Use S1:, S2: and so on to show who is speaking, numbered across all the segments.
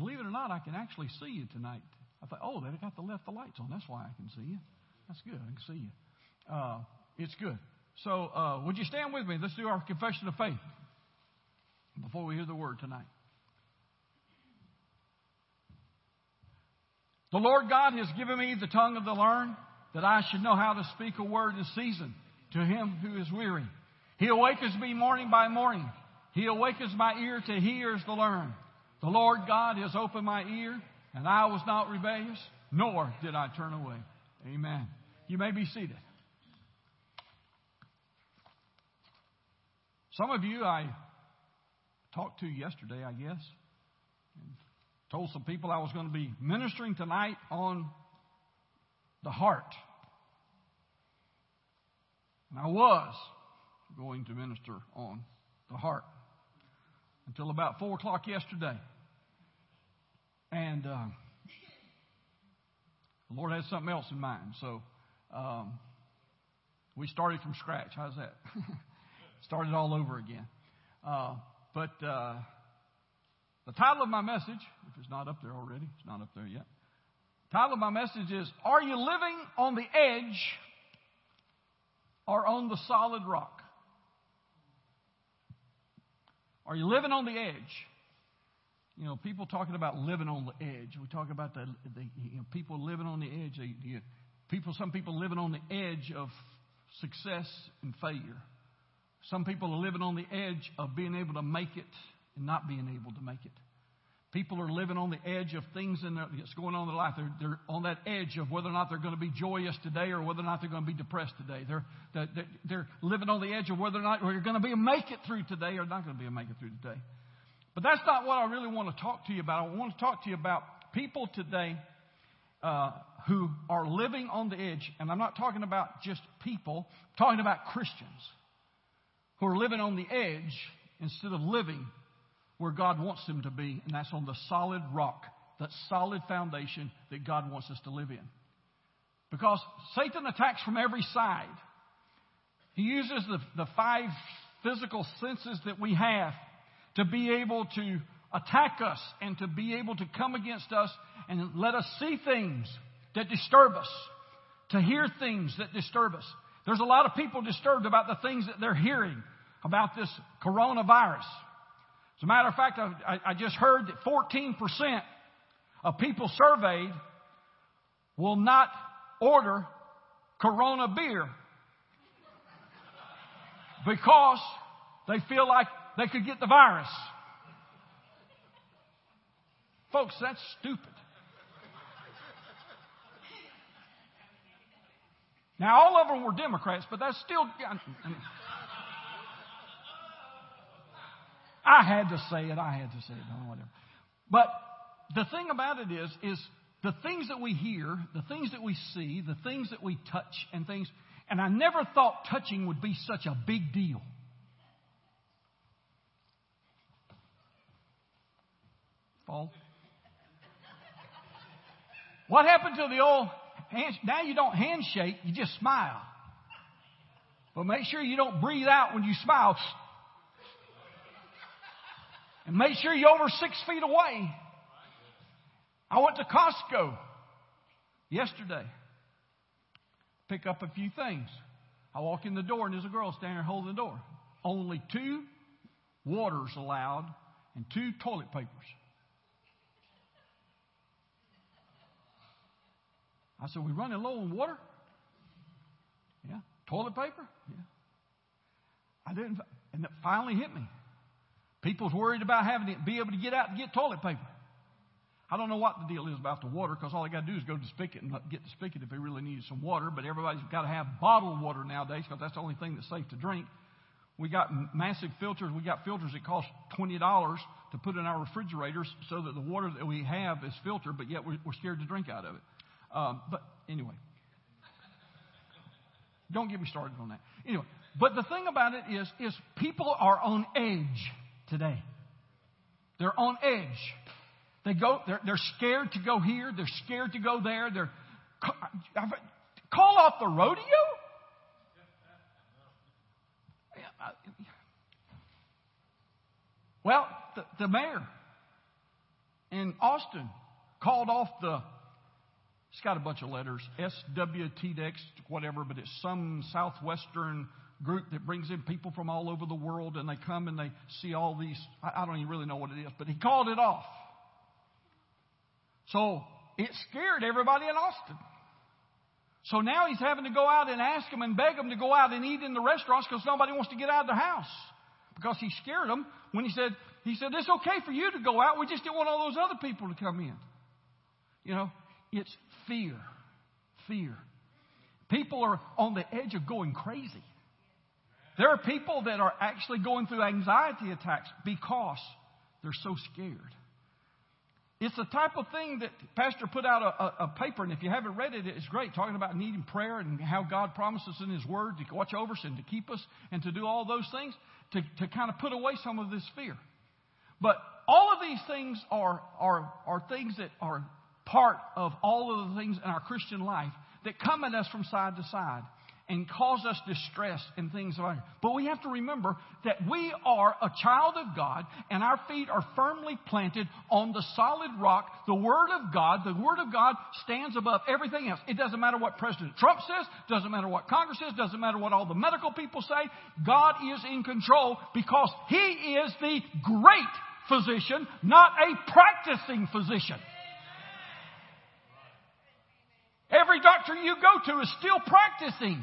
S1: believe it or not, I can actually see you tonight. I thought, oh, they've got the left the lights on. That's why I can see you. That's good. I can see you. Uh, it's good. So, uh, would you stand with me? Let's do our confession of faith before we hear the word tonight. The Lord God has given me the tongue of the learned that I should know how to speak a word in season to him who is weary. He awakens me morning by morning. He awakens my ear to hear as the learn. The Lord God has opened my ear, and I was not rebellious, nor did I turn away. Amen. You may be seated. Some of you I talked to yesterday, I guess, and told some people I was going to be ministering tonight on the heart. And I was going to minister on the heart until about 4 o'clock yesterday. And uh, the Lord had something else in mind. So um, we started from scratch. How's that? started all over again. Uh, but uh, the title of my message, if it's not up there already, it's not up there yet. The title of my message is Are you living on the edge or on the solid rock? Are you living on the edge? You know, people talking about living on the edge. We talk about the, the you know, people living on the edge. People, some people living on the edge of success and failure. Some people are living on the edge of being able to make it and not being able to make it. People are living on the edge of things in their, that's going on in their life. They're, they're on that edge of whether or not they're going to be joyous today or whether or not they're going to be depressed today. They're, they're, they're living on the edge of whether or not they're going to be a make it through today or not going to be a make it through today. But that's not what I really want to talk to you about. I want to talk to you about people today uh, who are living on the edge. And I'm not talking about just people, I'm talking about Christians who are living on the edge instead of living where God wants them to be, and that's on the solid rock, that solid foundation that God wants us to live in. Because Satan attacks from every side. He uses the, the five physical senses that we have to be able to attack us and to be able to come against us and let us see things that disturb us, to hear things that disturb us. There's a lot of people disturbed about the things that they're hearing about this coronavirus. As a matter of fact, I, I just heard that 14% of people surveyed will not order Corona beer because they feel like they could get the virus. Folks, that's stupid. Now, all of them were Democrats, but that's still. I had to say it. I had to say it. Whatever. But the thing about it is, is the things that we hear, the things that we see, the things that we touch and things, and I never thought touching would be such a big deal. What happened to the old hand? Now you don't handshake, you just smile. But make sure you don't breathe out when you smile. And make sure you're over six feet away. I went to Costco yesterday. Pick up a few things. I walk in the door and there's a girl standing there holding the door. Only two waters allowed and two toilet papers. I said, We running low on water? Yeah. Toilet paper? Yeah. I didn't, and it finally hit me. People's worried about having to be able to get out and get toilet paper. I don't know what the deal is about the water because all they got to do is go to the spigot and get the spigot if they really need some water. But everybody's got to have bottled water nowadays because that's the only thing that's safe to drink. We got massive filters. We got filters that cost twenty dollars to put in our refrigerators so that the water that we have is filtered, but yet we're, we're scared to drink out of it. Um, but anyway, don't get me started on that. Anyway, but the thing about it is, is people are on edge today. They're on edge. They go, they're, they're scared to go here. They're scared to go there. They're, call off the rodeo? Well, the, the mayor, in Austin called off the, it's got a bunch of letters, SWTDEX, whatever, but it's some southwestern group that brings in people from all over the world and they come and they see all these, I, don't even really know what it is, but he called it off. So it scared everybody in Austin. So now he's having to go out and ask them and beg them to go out and eat in the restaurants because nobody wants to get out of the house. Because he scared them when he said, he said, it's okay for you to go out. We just didn't want all those other people to come in. You know, it's fear. Fear. People are on the edge of going crazy. There are people that are actually going through anxiety attacks because they're so scared. It's the type of thing that Pastor put out a, a, a, paper, and if you haven't read it, it's great, talking about needing prayer and how God promises in His Word to watch over us and to keep us and to do all those things to, to kind of put away some of this fear. But all of these things are, are, are things that are part of all of the things in our Christian life that come at us from side to side and cause us distress and things like that. But we have to remember that we are a child of God and our feet are firmly planted on the solid rock, the Word of God. The Word of God stands above everything else. It doesn't matter what President Trump says, doesn't matter what Congress says, doesn't matter what all the medical people say. God is in control because He is the great physician, not a practicing physician. Every doctor you go to is still practicing.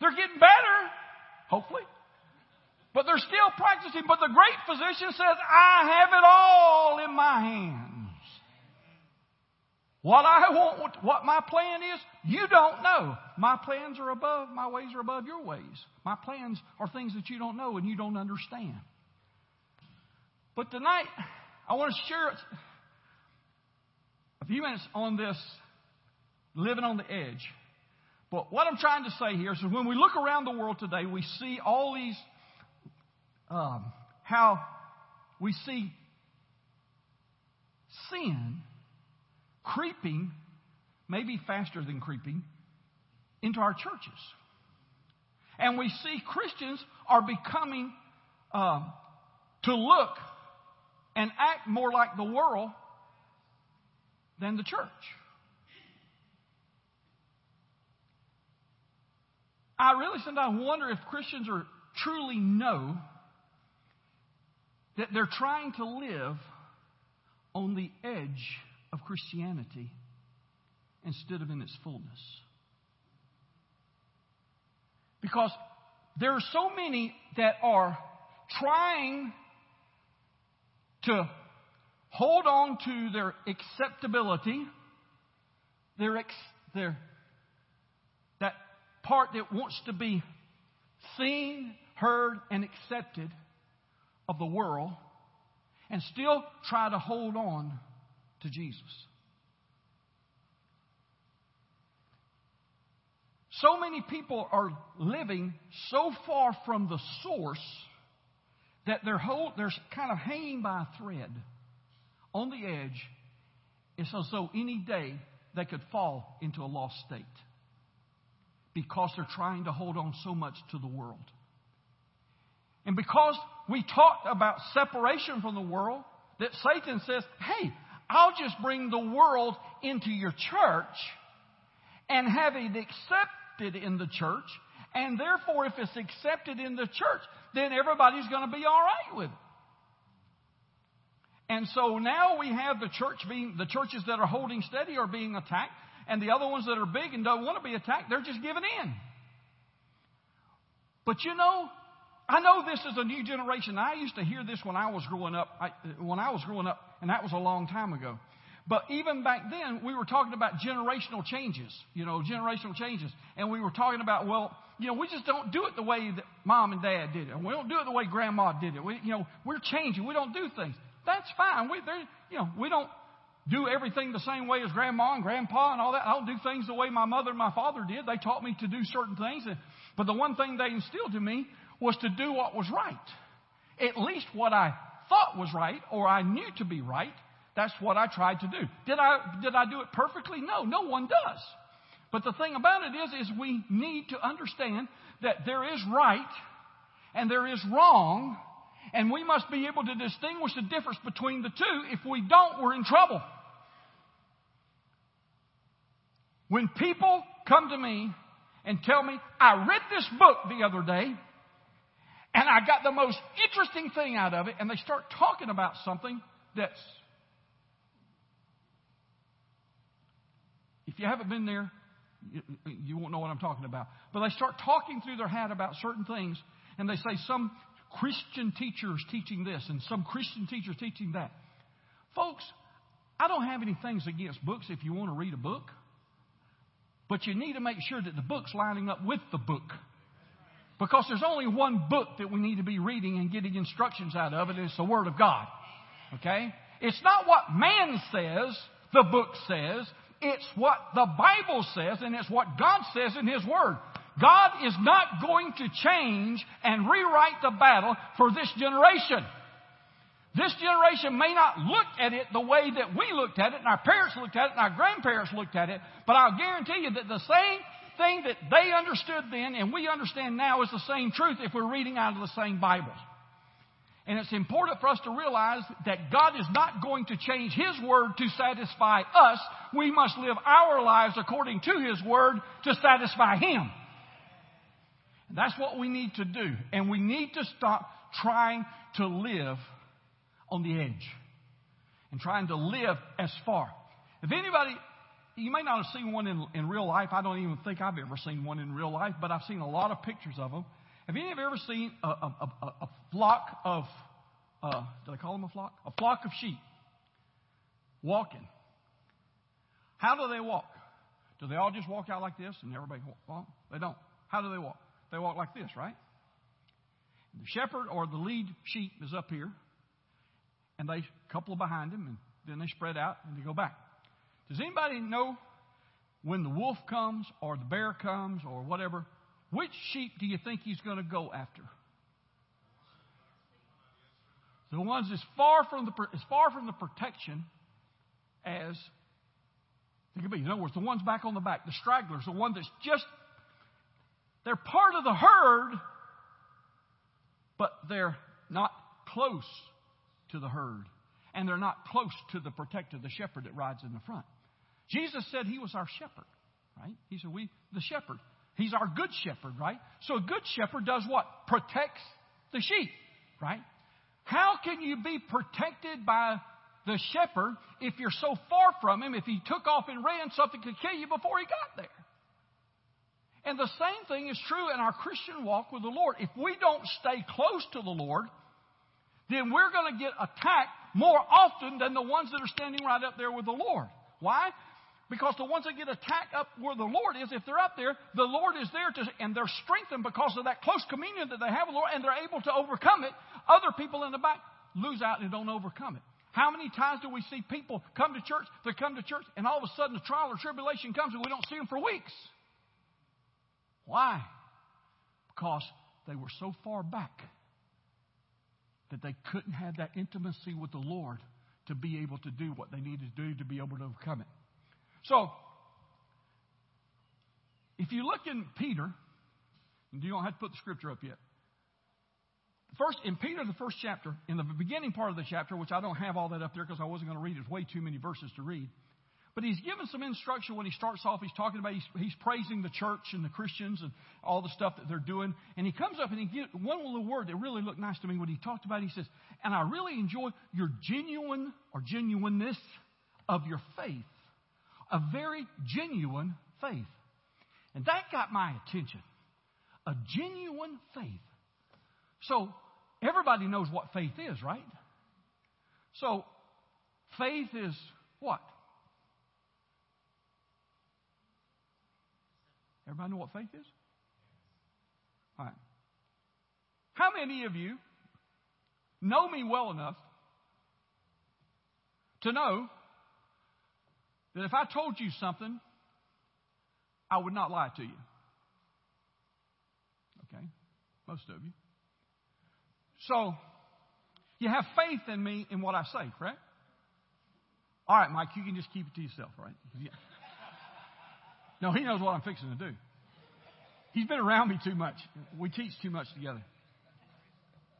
S1: They're getting better, hopefully. But they're still practicing. But the great physician says, I have it all in my hands. What I want, what my plan is, you don't know. My plans are above, my ways are above your ways. My plans are things that you don't know and you don't understand. But tonight, I want to share a few minutes on this living on the edge. But what I'm trying to say here is when we look around the world today, we see all these, um, how we see sin creeping, maybe faster than creeping, into our churches. And we see Christians are becoming um, to look and act more like the world than the church. I really sometimes wonder if Christians are truly know that they're trying to live on the edge of Christianity instead of in its fullness. Because there are so many that are trying to hold on to their acceptability, their, ex, their part that wants to be seen, heard, and accepted of the world and still try to hold on to Jesus. So many people are living so far from the source that they're, they're kind of hanging by a thread on the edge. It's as though any day they could fall into a lost state because they're trying to hold on so much to the world. And because we talked about separation from the world, that Satan says, hey, I'll just bring the world into your church and have it accepted in the church. And therefore, if it's accepted in the church, then everybody's going to be all right with it. And so now we have the church being, the churches that are holding steady are being attacked and the other ones that are big and don't want to be attacked, they're just giving in. But you know, I know this is a new generation. I used to hear this when I was growing up. I, when I was growing up, and that was a long time ago. But even back then, we were talking about generational changes. You know, generational changes, and we were talking about well, you know, we just don't do it the way that mom and dad did it. We don't do it the way grandma did it. We, you know, we're changing. We don't do things. That's fine. We, you know, we don't do everything the same way as grandma and grandpa and all that. I don't do things the way my mother and my father did. They taught me to do certain things. But the one thing they instilled in me was to do what was right. At least what I thought was right or I knew to be right. That's what I tried to do. Did I, did I do it perfectly? No, no one does. But the thing about it is, is we need to understand that there is right and there is wrong And we must be able to distinguish the difference between the two. If we don't, we're in trouble. When people come to me and tell me, I read this book the other day and I got the most interesting thing out of it, and they start talking about something that's. If you haven't been there, you, you won't know what I'm talking about. But they start talking through their hat about certain things, and they say some Christian teacher is teaching this, and some Christian teacher is teaching that. Folks, I don't have any things against books if you want to read a book. But you need to make sure that the book's lining up with the book. Because there's only one book that we need to be reading and getting instructions out of, and it's the Word of God. Okay? It's not what man says, the book says. It's what the Bible says, and it's what God says in His Word. God is not going to change and rewrite the battle for this generation. This generation may not look at it the way that we looked at it, and our parents looked at it, and our grandparents looked at it, but I'll guarantee you that the same thing that they understood then and we understand now is the same truth if we're reading out of the same Bible. And it's important for us to realize that God is not going to change His Word to satisfy us. We must live our lives according to His Word to satisfy Him. That's what we need to do. And we need to stop trying to live on the edge and trying to live as far. If anybody, you may not have seen one in, in real life. I don't even think I've ever seen one in real life, but I've seen a lot of pictures of them. Have any of you ever seen a, a, a, a flock of, uh, did I call them a flock? A flock of sheep walking. How do they walk? Do they all just walk out like this and everybody walk? They don't. How do they walk? They walk like this, right? The shepherd or the lead sheep is up here, and they couple behind him, and then they spread out and they go back. Does anybody know when the wolf comes or the bear comes or whatever, which sheep do you think he's going to go after? The ones as far from the as far from the protection as they can be. In other words, the ones back on the back, the stragglers, the one that's just they're part of the herd, but they're not close to the herd. And they're not close to the protector, the shepherd that rides in the front. Jesus said he was our shepherd, right? He said, We, the shepherd. He's our good shepherd, right? So a good shepherd does what? Protects the sheep, right? How can you be protected by the shepherd if you're so far from him? If he took off and ran, something could kill you before he got there. And the same thing is true in our Christian walk with the Lord. If we don't stay close to the Lord, then we're going to get attacked more often than the ones that are standing right up there with the Lord. Why? Because the ones that get attacked up where the Lord is, if they're up there, the Lord is there to, and they're strengthened because of that close communion that they have with the Lord, and they're able to overcome it. Other people in the back lose out and don't overcome it. How many times do we see people come to church, they come to church, and all of a sudden a trial or tribulation comes and we don't see them for weeks? Why? Because they were so far back that they couldn't have that intimacy with the Lord to be able to do what they needed to do to be able to overcome it. So, if you look in Peter, and you don't have to put the scripture up yet. First, in Peter, the first chapter, in the beginning part of the chapter, which I don't have all that up there because I wasn't going to read it, it's way too many verses to read. But he's given some instruction when he starts off. He's talking about, he's, he's praising the church and the Christians and all the stuff that they're doing. And he comes up and he gives one little word that really looked nice to me when he talked about it. He says, And I really enjoy your genuine or genuineness of your faith. A very genuine faith. And that got my attention. A genuine faith. So, everybody knows what faith is, right? So, faith is what? Everybody know what faith is? All right. How many of you know me well enough to know that if I told you something, I would not lie to you? Okay? Most of you. So, you have faith in me in what I say, correct? All right, Mike, you can just keep it to yourself, right? No, he knows what I'm fixing to do. He's been around me too much. We teach too much together.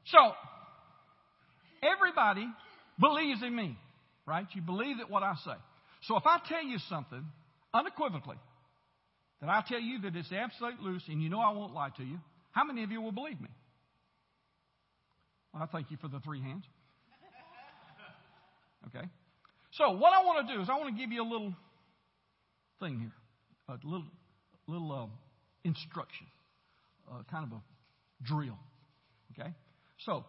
S1: So, everybody believes in me, right? You believe that what I say. So if I tell you something unequivocally, that I tell you that it's absolute loose and you know I won't lie to you, how many of you will believe me? Well, I thank you for the three hands. Okay? So what I want to do is I want to give you a little thing here, a little little uh, instruction, uh, kind of a drill. Okay? So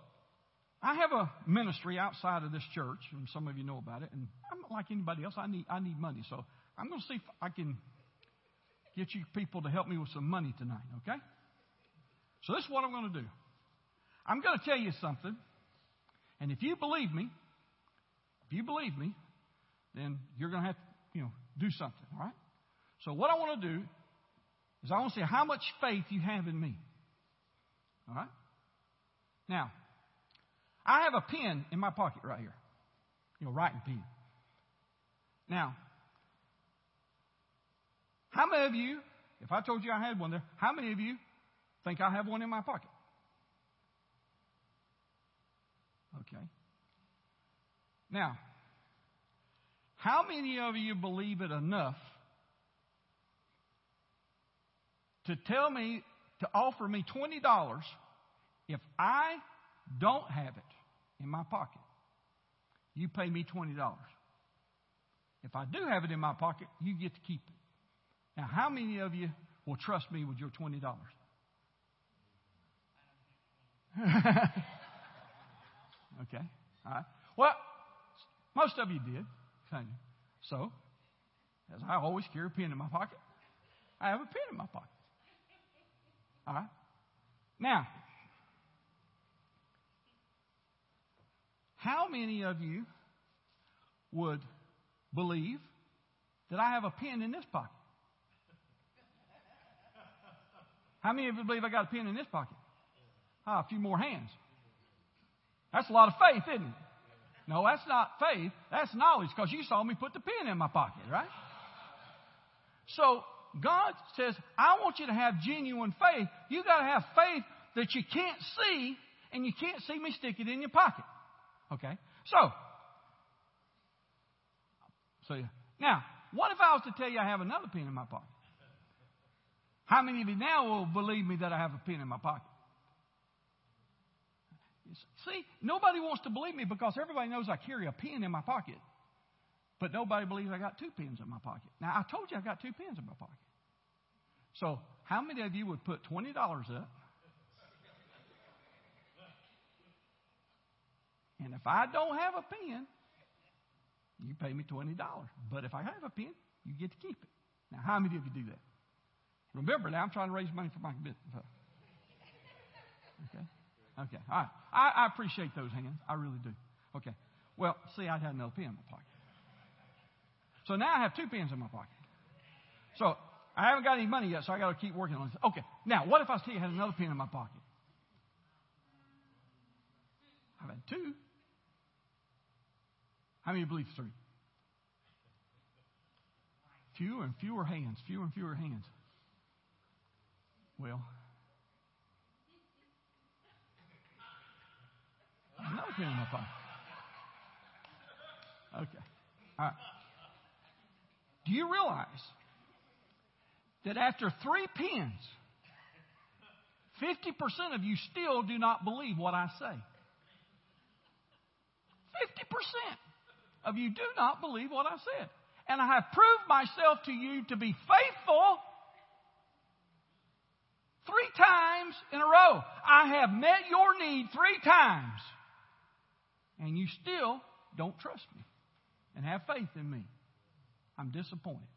S1: I have a ministry outside of this church, and some of you know about it. And I'm not like anybody else. I need I need money, so I'm going to see if I can get you people to help me with some money tonight. Okay? So this is what I'm going to do. I'm going to tell you something, and if you believe me, if you believe me, then you're going to have to, you know, do something. All right? So what I want to do is I want to see how much faith you have in me. All right? Now, I have a pen in my pocket right here. You know, writing pen. Now, how many of you, if I told you I had one there, how many of you think I have one in my pocket? Okay. Now, how many of you believe it enough to tell me, to offer me $20 if I don't have it in my pocket? You pay me $20. If I do have it in my pocket, you get to keep it. Now, how many of you will trust me with your $20? okay. All right. Well, most of you did. So, as I always carry a pen in my pocket, I have a pen in my pocket. All right? Now, how many of you would believe that I have a pen in this pocket? How many of you believe I got a pen in this pocket? Ah, a few more hands. That's a lot of faith, isn't it? No, that's not faith. That's knowledge because you saw me put the pen in my pocket, right? So God says, I want you to have genuine faith. You got to have faith that you can't see and you can't see me stick it in your pocket. Okay? So, so now, what if I was to tell you I have another pen in my pocket? How many of you now will believe me that I have a pen in my pocket? See, nobody wants to believe me because everybody knows I carry a pen in my pocket. But nobody believes I got two pens in my pocket. Now, I told you I got two pens in my pocket. So, how many of you would put $20 up? And if I don't have a pen, you pay me $20. But if I have a pen, you get to keep it. Now, how many of you do that? Remember, now I'm trying to raise money for my business. Okay? Okay. All right. I, I appreciate those hands. I really do. Okay. Well, see, I had another pen in my pocket. So now I have two pens in my pocket. So I haven't got any money yet, so I got to keep working on this. Okay. Now, what if I still had another pen in my pocket? I've had two. How many believe three? Fewer and fewer hands, fewer and fewer hands. Well, another pen in my pocket. Okay. All right. Do you realize that after three pins, 50% of you still do not believe what I say? 50% of you do not believe what I said. And I have proved myself to you to be faithful three times in a row. I have met your need three times. And you still don't trust me and have faith in me. I'm disappointed.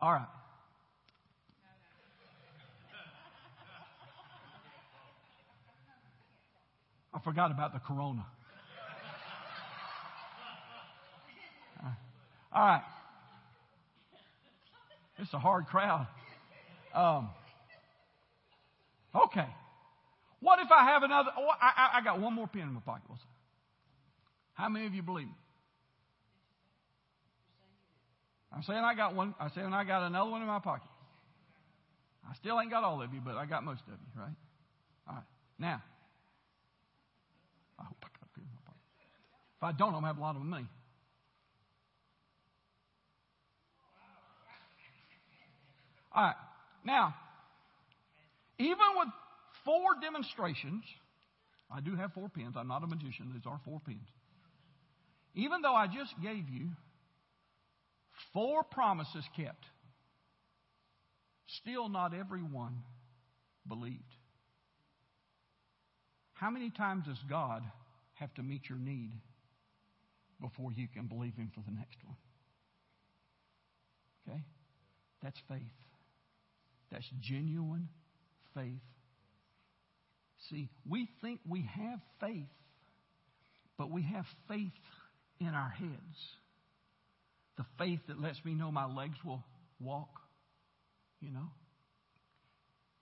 S1: All right. I forgot about the corona. All right. It's a hard crowd. Um, okay. What if I have another? Oh, I, I, got one more pen in my pocket. How many of you believe me? I'm saying I got one. I'm saying I got another one in my pocket. I still ain't got all of you, but I got most of you, right? All right. Now, I hope I got a pen in my pocket. If I don't, I'm going to have a lot of money. All right. Now, even with four demonstrations, I do have four pins. I'm not a magician. These are four pens. Even though I just gave you four promises kept, still not everyone believed. How many times does God have to meet your need before you can believe Him for the next one? Okay? That's faith. That's genuine faith. See, we think we have faith, but we have faith in our heads. The faith that lets me know my legs will walk, you know,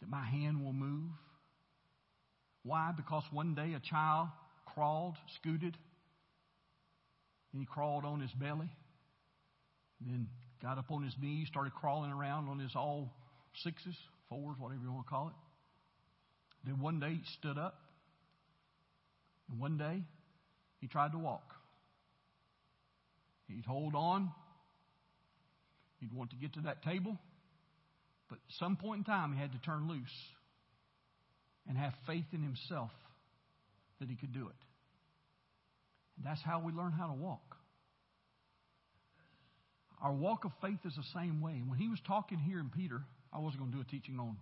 S1: that my hand will move. Why? Because one day a child crawled, scooted, and he crawled on his belly, then got up on his knees, started crawling around on his all sixes, fours, whatever you want to call it. Then one day he stood up. And one day he tried to walk. He'd hold on. He'd want to get to that table. But at some point in time, he had to turn loose and have faith in himself that he could do it. And that's how we learn how to walk. Our walk of faith is the same way. When he was talking here in Peter, I wasn't going to do a teaching on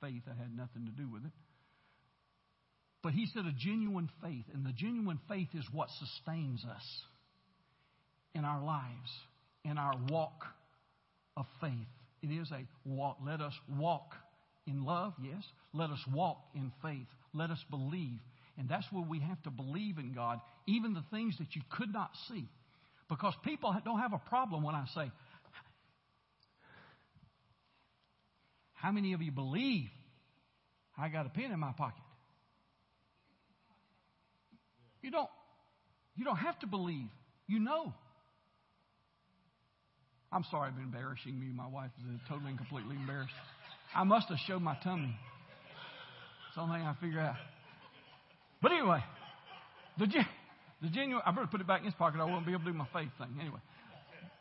S1: faith, that had nothing to do with it. But he said a genuine faith, and the genuine faith is what sustains us in our lives, in our walk of faith. It is a walk. Let us walk in love, yes. Let us walk in faith. Let us believe. And that's where we have to believe in God, even the things that you could not see. Because people don't have a problem when I say, How many of you believe I got a pen in my pocket? You don't, you don't have to believe. You know. I'm sorry I've been embarrassing me. My wife is totally and completely embarrassed. I must have showed my tummy. It's the only thing I figure out. But anyway, the, the genuine, I better put it back in his pocket. I won't be able to do my faith thing. Anyway.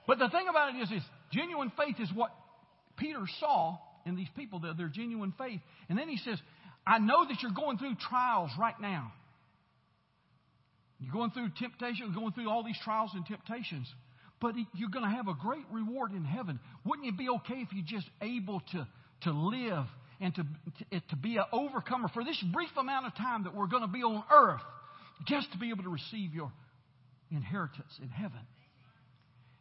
S1: But the thing about it is, is genuine faith is what Peter saw in these people, their, their genuine faith. And then he says, I know that you're going through trials right now. You're going through temptation, going through all these trials and temptations. But you're going to have a great reward in heaven. Wouldn't it be okay if you're just able to, to live and to, to, to be an overcomer for this brief amount of time that we're going to be on earth, just to be able to receive your inheritance in heaven?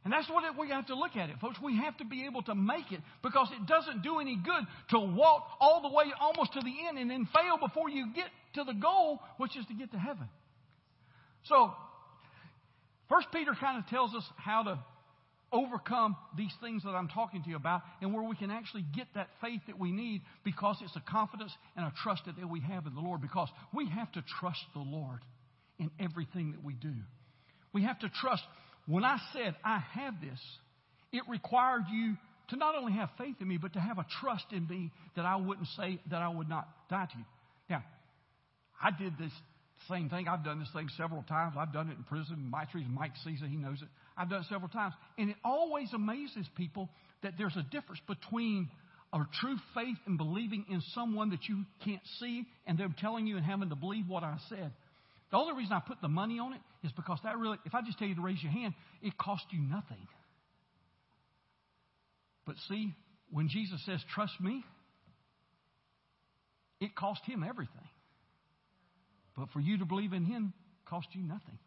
S1: And that's what we have to look at it, folks. We have to be able to make it because it doesn't do any good to walk all the way almost to the end and then fail before you get to the goal, which is to get to heaven. So, First Peter kind of tells us how to overcome these things that I'm talking to you about and where we can actually get that faith that we need because it's a confidence and a trust that we have in the Lord because we have to trust the Lord in everything that we do. We have to trust. When I said I have this, it required you to not only have faith in me, but to have a trust in me that I wouldn't say that I would not die to you. Now, I did this same thing. I've done this thing several times. I've done it in prison. Mike's Mike sees it. He knows it. I've done it several times. And it always amazes people that there's a difference between a true faith and believing in someone that you can't see and them telling you and having to believe what I said. The only reason I put the money on it is because that really, if I just tell you to raise your hand, it costs you nothing. But see, when Jesus says, trust me, it cost him everything. But for you to believe in Him cost you nothing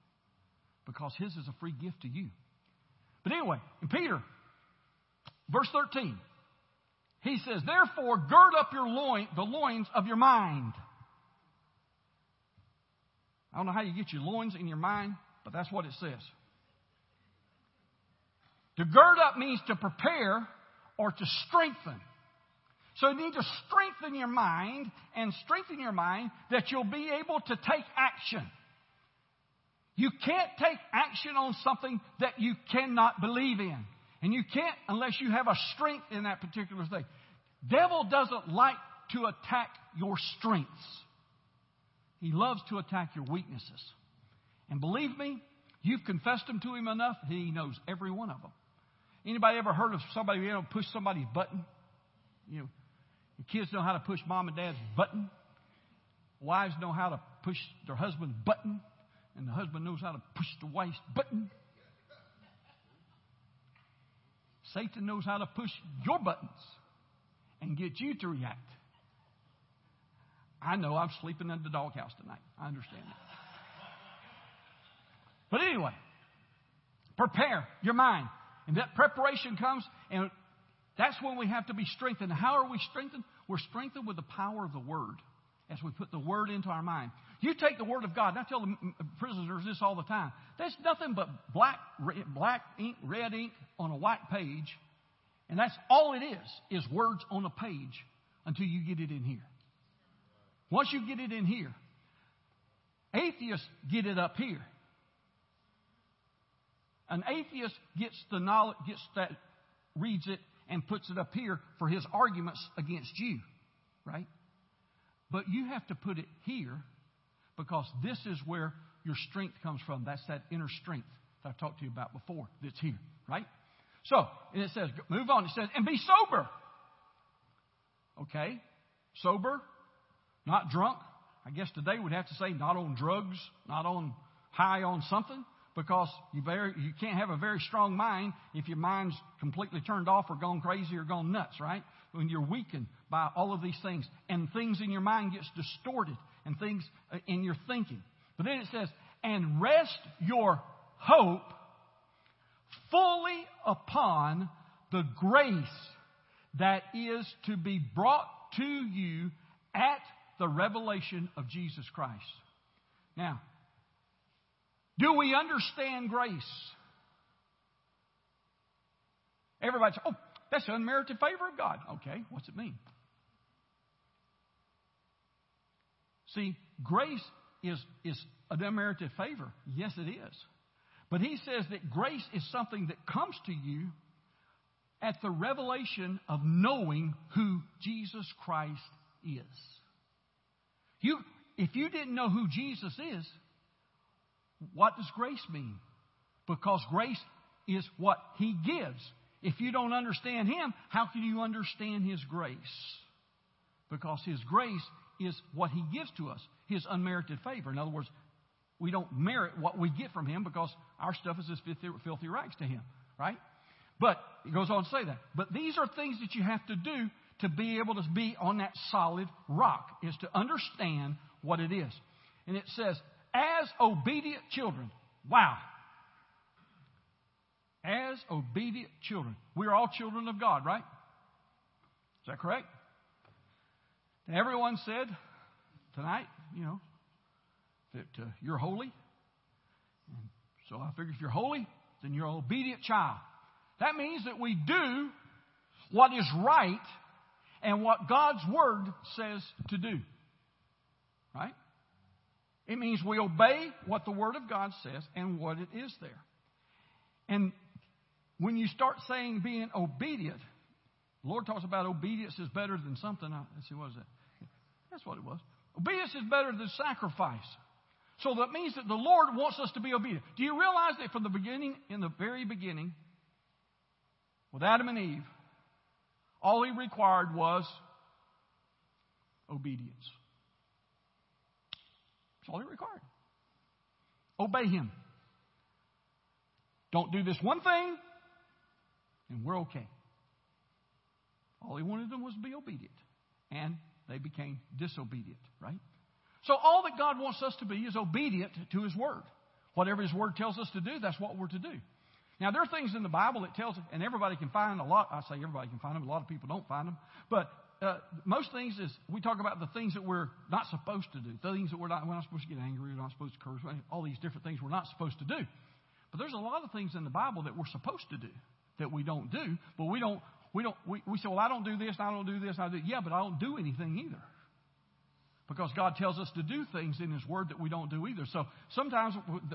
S1: because His is a free gift to you. But anyway, in Peter, verse 13, he says, Therefore, gird up your loin, the loins of your mind. I don't know how you get your loins in your mind, but that's what it says. To gird up means to prepare or to strengthen. So you need to strengthen your mind and strengthen your mind that you'll be able to take action. You can't take action on something that you cannot believe in. And you can't unless you have a strength in that particular thing. Devil doesn't like to attack your strengths. He loves to attack your weaknesses. And believe me, you've confessed them to him enough, he knows every one of them. Anybody ever heard of somebody able to push somebody's button? You know, kids know how to push mom and dad's button. Wives know how to push their husband's button. And the husband knows how to push the wife's button. Satan knows how to push your buttons and get you to react. I know I'm sleeping in the doghouse tonight. I understand that. But anyway, prepare your mind. And that preparation comes, and that's when we have to be strengthened. How are we strengthened? We're strengthened with the power of the Word as we put the Word into our mind. You take the Word of God, and I tell the prisoners this all the time. There's nothing but black, black ink, red ink on a white page, and that's all it is, is words on a page until you get it in here. Once you get it in here, atheists get it up here. An atheist gets the knowledge, gets that, reads it and puts it up here for his arguments against you, right? But you have to put it here because this is where your strength comes from. That's that inner strength that I talked to you about before that's here, right? So, and it says, move on. It says, and be sober. Okay? Sober, not drunk. I guess today we'd have to say not on drugs, not on high on something, because you, very, you can't have a very strong mind if your mind's completely turned off or gone crazy or gone nuts, right? When you're weakened by all of these things and things in your mind gets distorted and things uh, in your thinking. But then it says, and rest your hope fully upon the grace that is to be brought to you at the revelation of Jesus Christ. Now, do we understand grace? Everybody says, oh, that's unmerited favor of God. Okay, what's it mean? See, grace is, is an unmerited favor. Yes, it is. But he says that grace is something that comes to you at the revelation of knowing who Jesus Christ is. You, if you didn't know who Jesus is, what does grace mean? Because grace is what He gives. If you don't understand Him, how can you understand His grace? Because His grace is what He gives to us, His unmerited favor. In other words, we don't merit what we get from Him because our stuff is as filthy, rags to Him, right? But it goes on to say that. But these are things that you have to do to be able to be on that solid rock, is to understand what it is. And it says, as obedient children. Wow. As obedient children. We are all children of God, right? Is that correct? And everyone said tonight, you know, that uh, you're holy. And so I figure if you're holy, then you're an obedient child. That means that we do what is right and what God's Word says to do. Right? It means we obey what the Word of God says and what it is there. And when you start saying being obedient, the Lord talks about obedience is better than something. Let's see, what is that? That's what it was. Obedience is better than sacrifice. So that means that the Lord wants us to be obedient. Do you realize that from the beginning, in the very beginning, with Adam and Eve, all he required was obedience. That's all he required. Obey him. Don't do this one thing, and we're okay. All he wanted them was to be obedient. And they became disobedient, right? So all that God wants us to be is obedient to his word. Whatever his word tells us to do, that's what we're to do. Now, there are things in the Bible that tells, and everybody can find a lot. I say everybody can find them. A lot of people don't find them. But uh, most things is we talk about the things that we're not supposed to do, the things that we're not, we're not supposed to get angry, we're not supposed to curse, all these different things we're not supposed to do. But there's a lot of things in the Bible that we're supposed to do that we don't do, but we don't, we don't, we, we say, well, I don't do this, I don't do this, I do, yeah, but I don't do anything either. Because God tells us to do things in His Word that we don't do either. So sometimes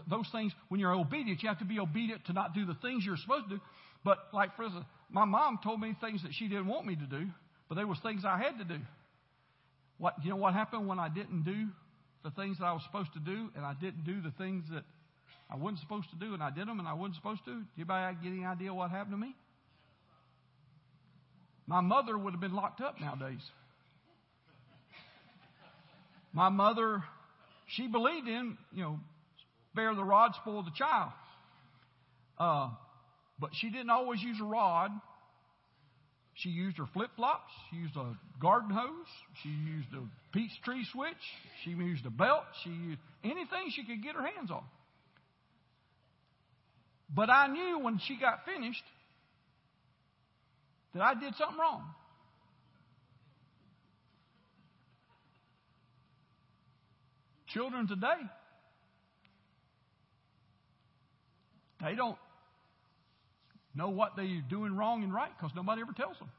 S1: those things, when you're obedient, you have to be obedient to not do the things you're supposed to do. But like, for instance, my mom told me things that she didn't want me to do, but there was things I had to do. What you know what happened when I didn't do the things that I was supposed to do, and I didn't do the things that I wasn't supposed to do, and I did them, and I wasn't supposed to. Anybody get any idea what happened to me? My mother would have been locked up nowadays. My mother, she believed in, you know, bear the rod, spoil the child. Uh, but she didn't always use a rod. She used her flip flops. She used a garden hose. She used a peach tree switch. She used a belt. She used anything she could get her hands on. But I knew when she got finished that I did something wrong. Children today, they don't know what they're doing wrong and right because nobody ever tells them.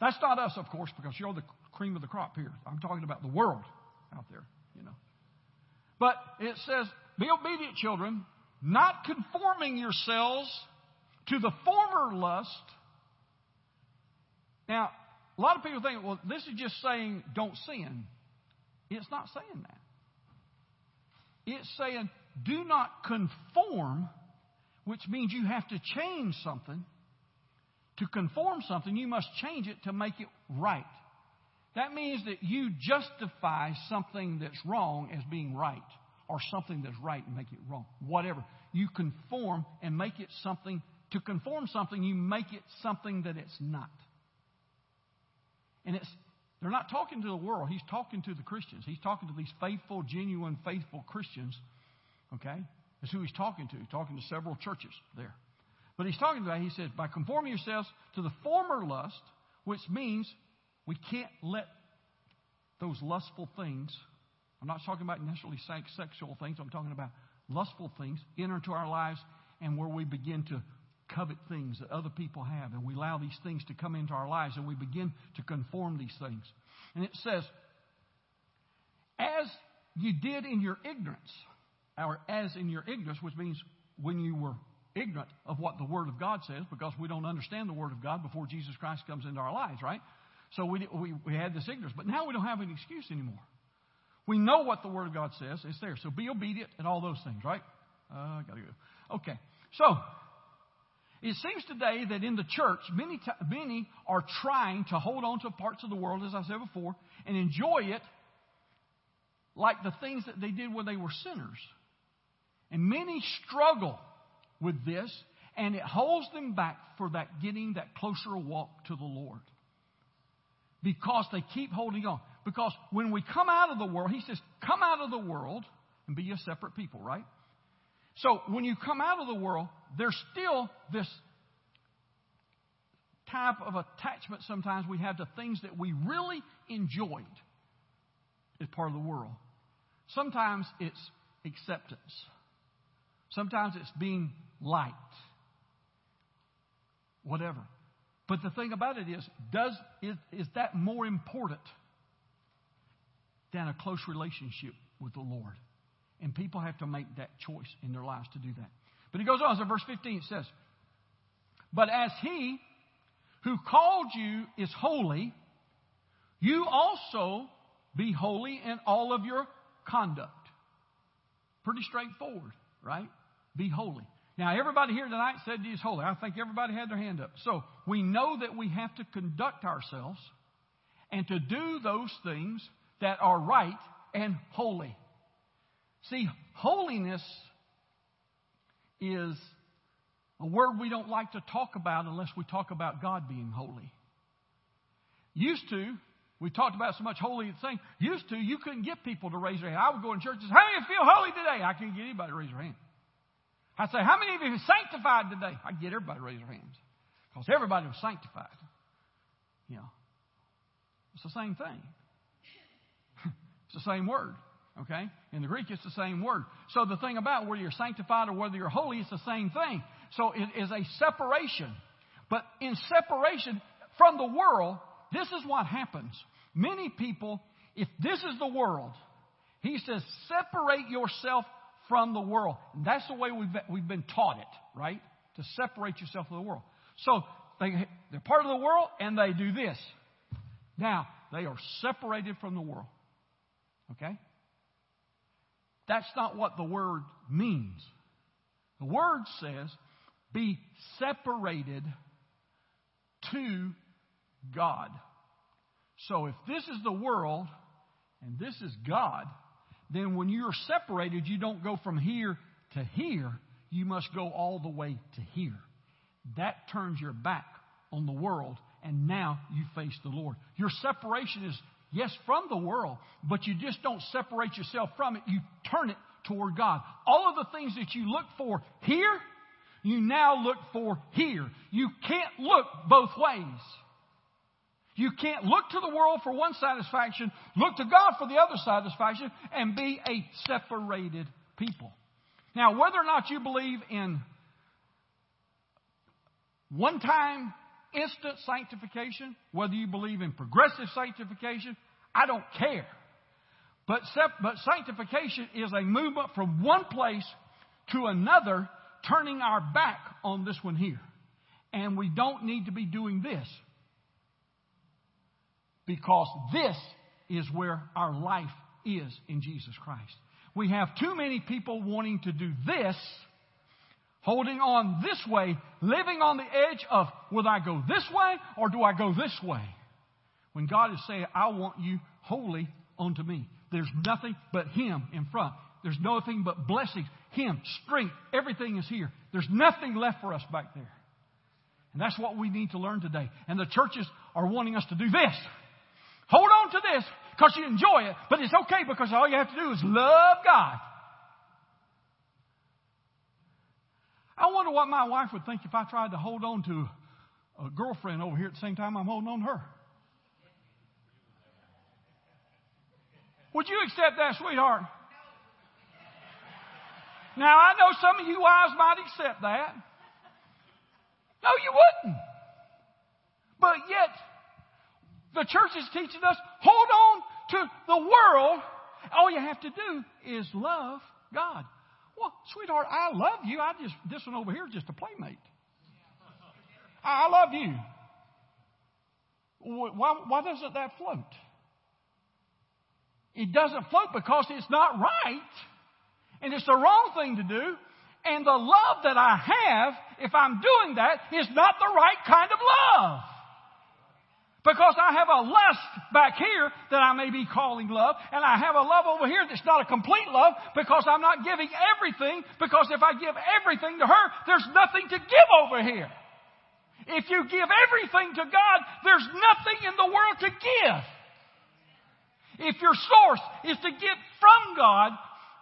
S1: That's not us, of course, because you're the cream of the crop here. I'm talking about the world out there, you know. But it says, be obedient, children, not conforming yourselves to the former lust. Now, a lot of people think, well, this is just saying don't sin. It's not saying that. It's saying do not conform, which means you have to change something. To conform something, you must change it to make it right. That means that you justify something that's wrong as being right, or something that's right and make it wrong. Whatever. You conform and make it something. To conform something, you make it something that it's not. And it's they're not talking to the world. He's talking to the Christians. He's talking to these faithful, genuine, faithful Christians. Okay? That's who he's talking to. Talking to several churches there. But he's talking about, he says, by conforming yourselves to the former lust, which means we can't let those lustful things, I'm not talking about necessarily sexual things, I'm talking about lustful things, enter into our lives and where we begin to covet things that other people have, and we allow these things to come into our lives, and we begin to conform these things. And it says, as you did in your ignorance, or as in your ignorance, which means when you were ignorant of what the Word of God says, because we don't understand the Word of God before Jesus Christ comes into our lives, right? So we, we, we had this ignorance, but now we don't have an excuse anymore. We know what the Word of God says. It's there. So be obedient and all those things, right? Uh, I gotta go. Okay. So, it seems today that in the church, many, t- many are trying to hold on to parts of the world, as I said before, and enjoy it like the things that they did when they were sinners. And many struggle with this, and it holds them back for that getting that closer walk to the Lord. Because they keep holding on. Because when we come out of the world, he says, come out of the world and be a separate people, right? So when you come out of the world, there's still this type of attachment sometimes we have to things that we really enjoyed as part of the world. Sometimes it's acceptance. Sometimes it's being light. Whatever. But the thing about it is, does is, is that more important than a close relationship with the Lord? And people have to make that choice in their lives to do that. But he goes on, so verse 15 it says, But as he who called you is holy, you also be holy in all of your conduct. Pretty straightforward, right? Be holy. Now, everybody here tonight said he's holy. I think everybody had their hand up. So, we know that we have to conduct ourselves and to do those things that are right and holy. See, holiness is a word we don't like to talk about unless we talk about God being holy. Used to, we talked about so much holy thing. Used to, you couldn't get people to raise their hand. I would go in church and say, How many feel holy today? I couldn't get anybody to raise their hand. I'd say, How many of you are sanctified today? I'd get everybody to raise their hands. Because everybody was sanctified. You know. It's the same thing. it's the same word. Okay? In the Greek, it's the same word. So the thing about whether you're sanctified or whether you're holy, is the same thing. So it is a separation. But in separation from the world, this is what happens. Many people, if this is the world, he says, separate yourself from the world. And that's the way we've we've been taught it, right? To separate yourself from the world. So they, they're part of the world and they do this. Now, they are separated from the world. Okay? That's not what the word means. The word says, be separated to God. So if this is the world and this is God, then when you're separated, you don't go from here to here. You must go all the way to here. That turns your back on the world, and now you face the Lord. Your separation is, yes, from the world, but you just don't separate yourself from it. You turn it toward God. All of the things that you look for here, you now look for here. You can't look both ways. You can't look to the world for one satisfaction, look to God for the other satisfaction, and be a separated people. Now, whether or not you believe in one time instant sanctification, whether you believe in progressive sanctification, I don't care. But, but sanctification is a movement from one place to another, turning our back on this one here. And we don't need to be doing this. Because this is where our life is in Jesus Christ. We have too many people wanting to do this holding on this way, living on the edge of, will I go this way or do I go this way? When God is saying, I want you wholly unto me. There's nothing but Him in front. There's nothing but blessings. Him, strength, everything is here. There's nothing left for us back there. And that's what we need to learn today. And the churches are wanting us to do this. Hold on to this because you enjoy it, but it's okay because all you have to do is love God. I wonder what my wife would think if I tried to hold on to a girlfriend over here at the same time I'm holding on to her. Would you accept that, sweetheart? Now, I know some of you wives might accept that. No, you wouldn't. But yet, the church is teaching us hold on to the world. All you have to do is love God. Well, sweetheart, I love you. I just, this one over here is just a playmate. I love you. Why, why doesn't that float? It doesn't float because it's not right. And it's the wrong thing to do. And the love that I have, if I'm doing that, is not the right kind of love. Because I have a lust back here that I may be calling love, and I have a love over here that's not a complete love because I'm not giving everything, because if I give everything to her, there's nothing to give over here. If you give everything to God, there's nothing in the world to give. If your source is to get from God,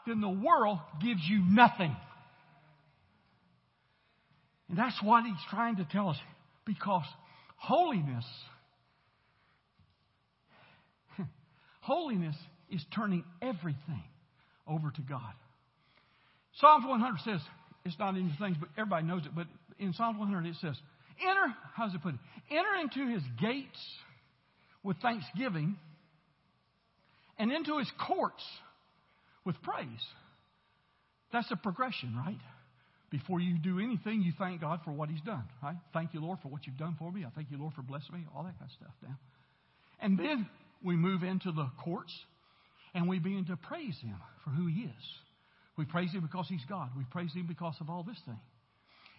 S1: then the world gives you nothing. And that's what he's trying to tell us. Because holiness Holiness is turning everything over to God. Psalms 100 says, it's not in the things, but everybody knows it, but in Psalms 100 it says, enter, how's it put it? Enter into his gates with thanksgiving and into his courts with praise. That's a progression, right? Before you do anything, you thank God for what he's done, right? Thank you, Lord, for what you've done for me. I thank you, Lord, for blessing me, all that kind of stuff now. And then we move into the courts and we begin to praise Him for who He is. We praise Him because He's God. We praise Him because of all this thing.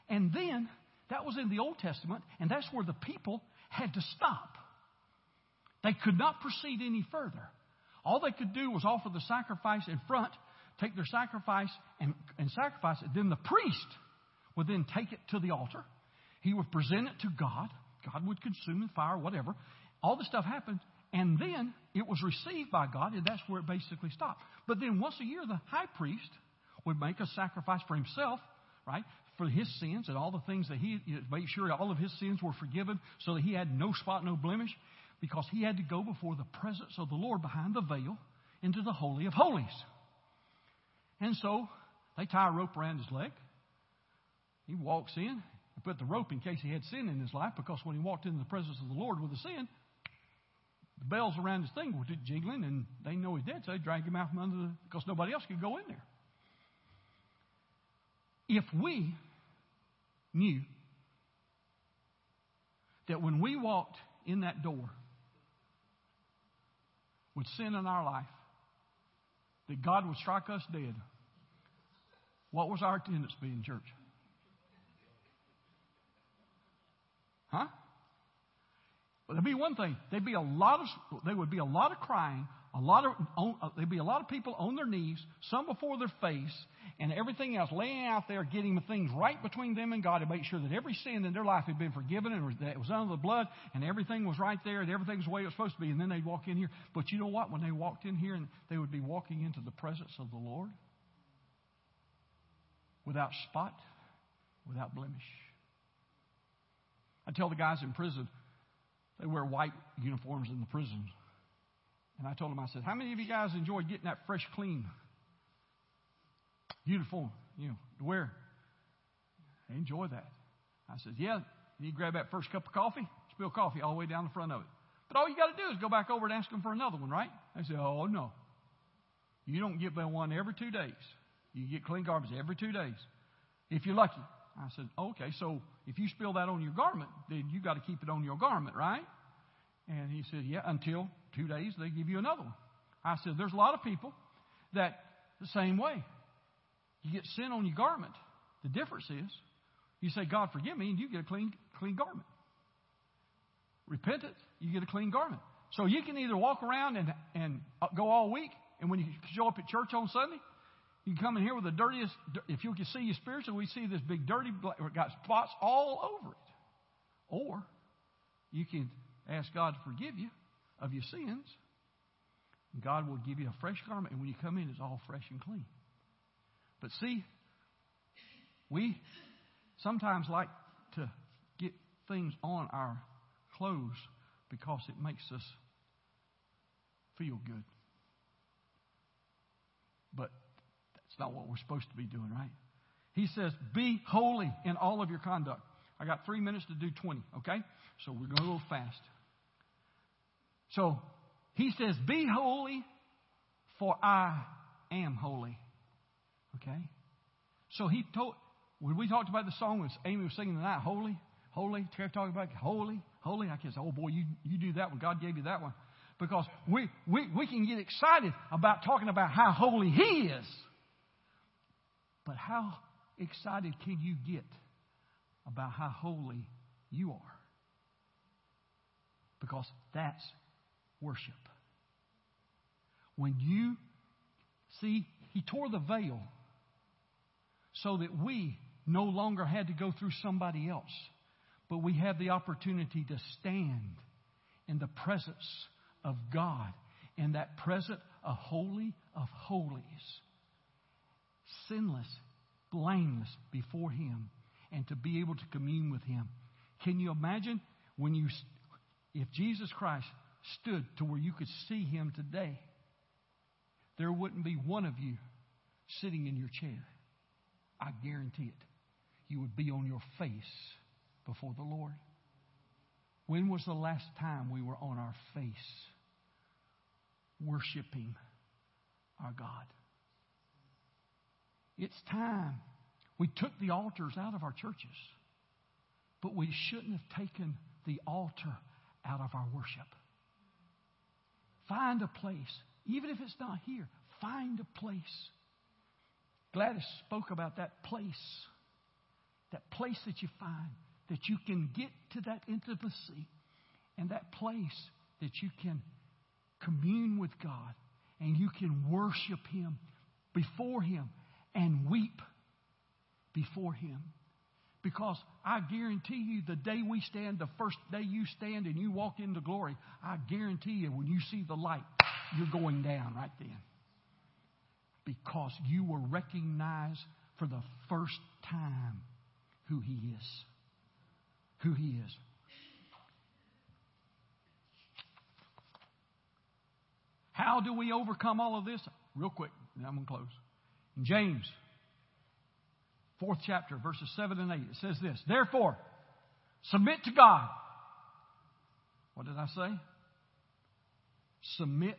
S1: And then, that was in the Old Testament, and that's where the people had to stop. They could not proceed any further. All they could do was offer the sacrifice in front, take their sacrifice and, and sacrifice it. Then the priest would then take it to the altar. He would present it to God. God would consume in fire, whatever. All this stuff happened, and then it was received by God, and that's where it basically stopped. But then once a year, the high priest would make a sacrifice for himself, right? For his sins and all the things that he made sure all of his sins were forgiven so that he had no spot, no blemish, because he had to go before the presence of the Lord behind the veil into the Holy of Holies. And so they tie a rope around his leg. He walks in and put the rope in case he had sin in his life, because when he walked into the presence of the Lord with a sin, the bells around his thing were jingling, and they know he's dead, so they dragged him out from under the, because nobody else could go in there. If we knew that when we walked in that door with sin in our life, that God would strike us dead, what was our attendance be in church? Huh? There'd be one thing. There'd be a lot of there would be a lot of crying, a lot of uh, there'd be a lot of people on their knees, some before their face, and everything else laying out there, getting the things right between them and God to make sure that every sin in their life had been forgiven and that it was under the blood, and everything was right there, and everything was the way it was supposed to be. And then they'd walk in here. But you know what? When they walked in here, and they would be walking into the presence of the Lord without spot, without blemish. I tell the guys in prison, they wear white uniforms in the prisons. And I told them, I said, how many of you guys enjoy getting that fresh, clean uniform, you know, to wear? They enjoy that. I said, yeah, you grab that first cup of coffee, spill coffee all the way down the front of it. But all you got to do is go back over and ask them for another one, right? They say, oh, no. You don't get one every two days. You get clean garbage every two days, if you're lucky. I said, okay, so if you spill that on your garment, then you got to keep it on your garment, right? And he said, yeah, until two days they give you another one. I said, there's a lot of people that the same way. You get sin on your garment. The difference is you say, God, forgive me, and you get a clean, clean garment. Repentance, you get a clean garment. So you can either walk around and, and uh, go all week, and when you show up at church on Sunday, you can come in here with the dirtiest, if you can see you spiritually, we see this big dirty, got spots all over it. Or you can ask God to forgive you of your sins. God will give you a fresh garment, and when you come in, it's all fresh and clean. But see, we sometimes like to get things on our clothes because it makes us feel good. But not what we're supposed to be doing, right? He says, Be holy in all of your conduct. I got three minutes to do 20, okay? So we're going a little fast. So he says, Be holy, for I am holy. Okay? So he told, when we talked about the song, as Amy was singing tonight, Holy, Holy, Trev talking about Holy, Holy. I say, Oh boy, you, you do that one. God gave you that one. Because we, we, we can get excited about talking about how holy He is. But how excited can you get about how holy you are? Because that's worship. When you see, he tore the veil so that we no longer had to go through somebody else, but we have the opportunity to stand in the presence of God, in that present, of holy of holies sinless, blameless before Him, and to be able to commune with Him. Can you imagine when you, if Jesus Christ stood to where you could see Him today, there wouldn't be one of you sitting in your chair. I guarantee it. You would be on your face before the Lord. When was the last time we were on our face worshiping our God? It's time. We took the altars out of our churches, but we shouldn't have taken the altar out of our worship. Find a place, even if it's not here, find a place. Gladys spoke about that place, that place that you find, that you can get to that intimacy, and that place that you can commune with God and you can worship Him before Him and weep before Him. Because I guarantee you, the day we stand, the first day you stand and you walk into glory, I guarantee you, when you see the light, you're going down right then. Because you will recognize for the first time who He is. Who He is. How do we overcome all of this? Real quick, and I'm going to close. In James, fourth chapter, verses 7 and 8, it says this Therefore, submit to God. What did I say? Submit.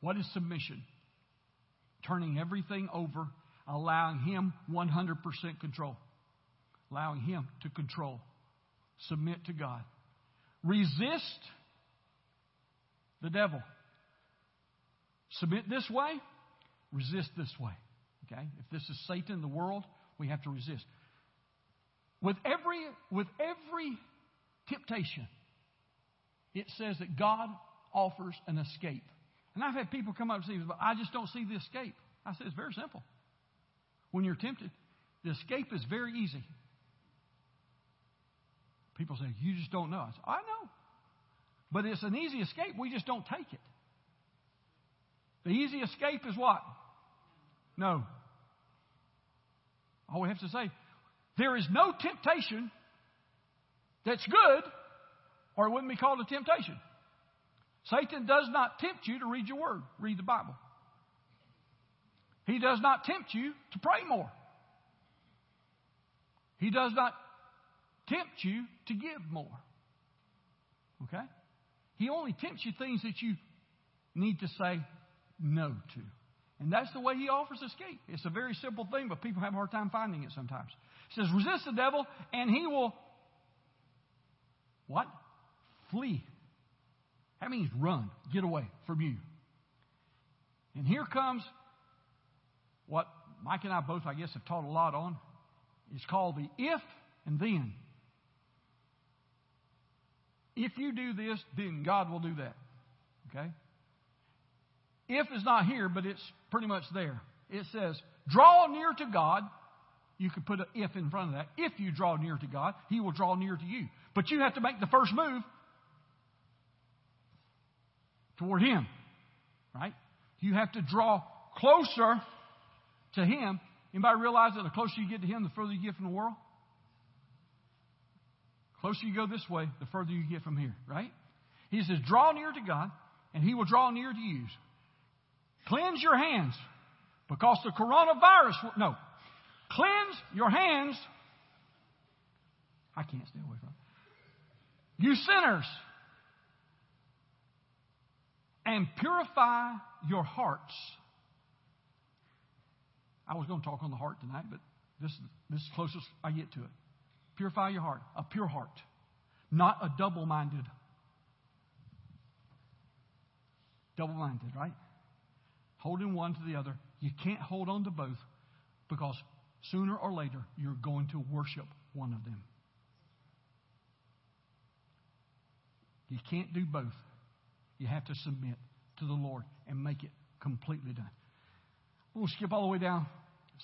S1: What is submission? Turning everything over, allowing Him 100% control. Allowing Him to control. Submit to God. Resist the devil submit this way, resist this way. Okay? If this is Satan, the world, we have to resist. With every, with every temptation, it says that God offers an escape. And I've had people come up and say, but I just don't see the escape. I said, it's very simple. When you're tempted, the escape is very easy. People say, you just don't know. I said, I know. But it's an easy escape. We just don't take it. The easy escape is what? No. All we have to say, there is no temptation that's good, or it wouldn't be called a temptation. Satan does not tempt you to read your word, read the Bible. He does not tempt you to pray more. He does not tempt you to give more. Okay? He only tempts you things that you need to say no to. And that's the way he offers escape. It's a very simple thing, but people have a hard time finding it sometimes. He says, resist the devil, and he will what? Flee. That means run, get away from you. And here comes what Mike and I both, I guess, have taught a lot on. It's called the if and then. If you do this, then God will do that. Okay? If is not here, but it's pretty much there. It says, draw near to God. You could put an if in front of that. If you draw near to God, He will draw near to you. But you have to make the first move toward Him. Right? You have to draw closer to Him. Anybody realize that the closer you get to Him, the further you get from the world? Closer you go this way, the further you get from here, right? He says, draw near to God, and He will draw near to you. Cleanse your hands, because the coronavirus, no, cleanse your hands. I can't stay away from it. You sinners, and purify your hearts. I was going to talk on the heart tonight, but this, this is closest I get to it. Purify your heart, a pure heart, not a double minded. Double minded, right? Holding one to the other. You can't hold on to both because sooner or later you're going to worship one of them. You can't do both. You have to submit to the Lord and make it completely done. We'll skip all the way down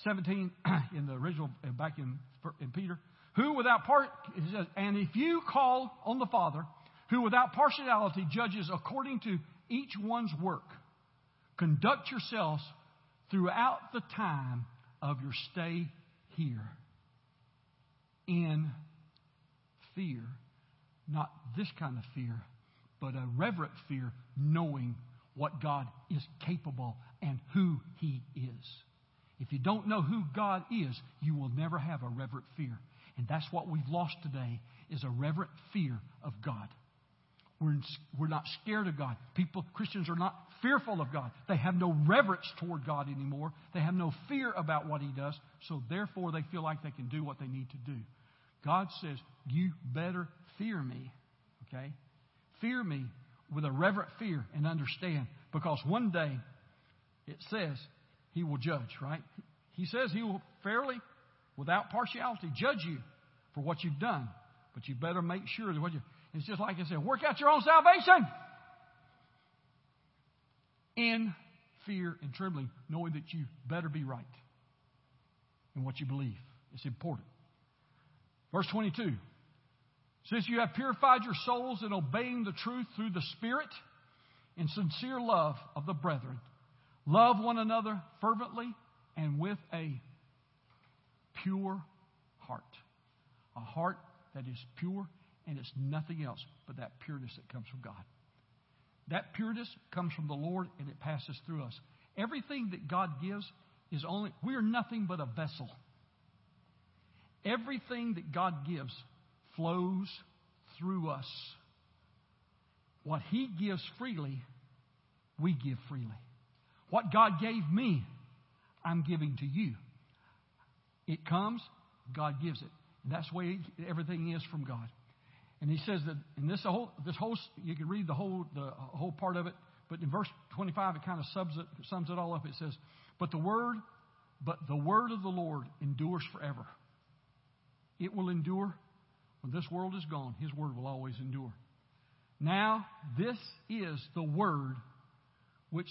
S1: 17 in the original, uh, back in, in Peter. Who without part, says, and if you call on the Father, who without partiality judges according to each one's work, conduct yourselves throughout the time of your stay here in fear. Not this kind of fear, but a reverent fear, knowing what God is capable and who He is. If you don't know who God is, you will never have a reverent fear. And that's what we've lost today is a reverent fear of God. We're, in, we're not scared of God. People, Christians are not fearful of God. They have no reverence toward God anymore. They have no fear about what He does. So therefore, they feel like they can do what they need to do. God says, You better fear me. Okay? Fear me with a reverent fear and understand. Because one day, it says, He will judge, right? He says He will fairly without partiality, judge you for what you've done. But you better make sure that what you, it's just like I said, work out your own salvation in fear and trembling, knowing that you better be right in what you believe. It's important. Verse 22. Since you have purified your souls in obeying the truth through the Spirit in sincere love of the brethren, love one another fervently and with a pure heart. A heart that is pure and it's nothing else but that pureness that comes from God. That pureness comes from the Lord and it passes through us. Everything that God gives is only, we are nothing but a vessel. Everything that God gives flows through us. What He gives freely, we give freely. What God gave me, I'm giving to you. It comes, God gives it. And that's the way everything is from God. And he says that in this whole, this whole, you can read the whole, the whole part of it, but in verse 25 it kind of sums it, sums it all up. It says, "But the word, but the word of the Lord endures forever. It will endure when this world is gone. His word will always endure. Now, this is the word which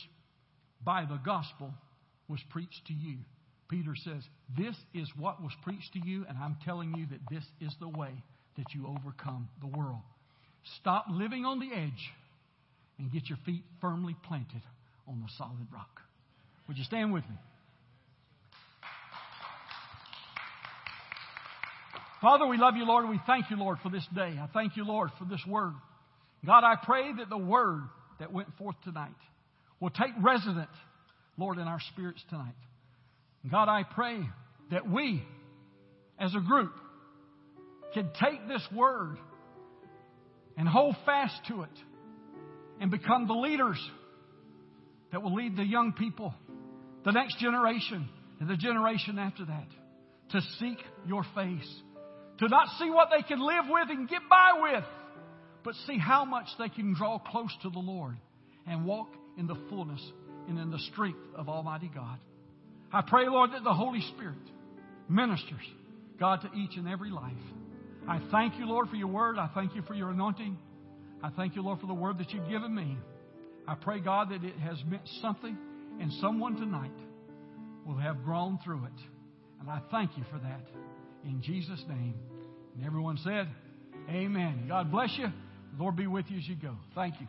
S1: by the gospel was preached to you. Peter says, This is what was preached to you, and I'm telling you that this is the way that you overcome the world. Stop living on the edge and get your feet firmly planted on the solid rock. Would you stand with me? Father, we love you, Lord, we thank you, Lord, for this day. I thank you, Lord, for this word. God, I pray that the word that went forth tonight will take resident, Lord, in our spirits tonight. God, I pray that we, as a group, can take this word and hold fast to it and become the leaders that will lead the young people, the next generation, and the generation after that to seek your face, to not see what they can live with and get by with, but see how much they can draw close to the Lord and walk in the fullness and in the strength of Almighty God. I pray, Lord, that the Holy Spirit ministers, God, to each and every life. I thank you, Lord, for your word. I thank you for your anointing. I thank you, Lord, for the word that you've given me. I pray, God, that it has meant something and someone tonight will have grown through it. And I thank you for that. In Jesus' name. And everyone said, Amen. God bless you. The Lord be with you as you go. Thank you.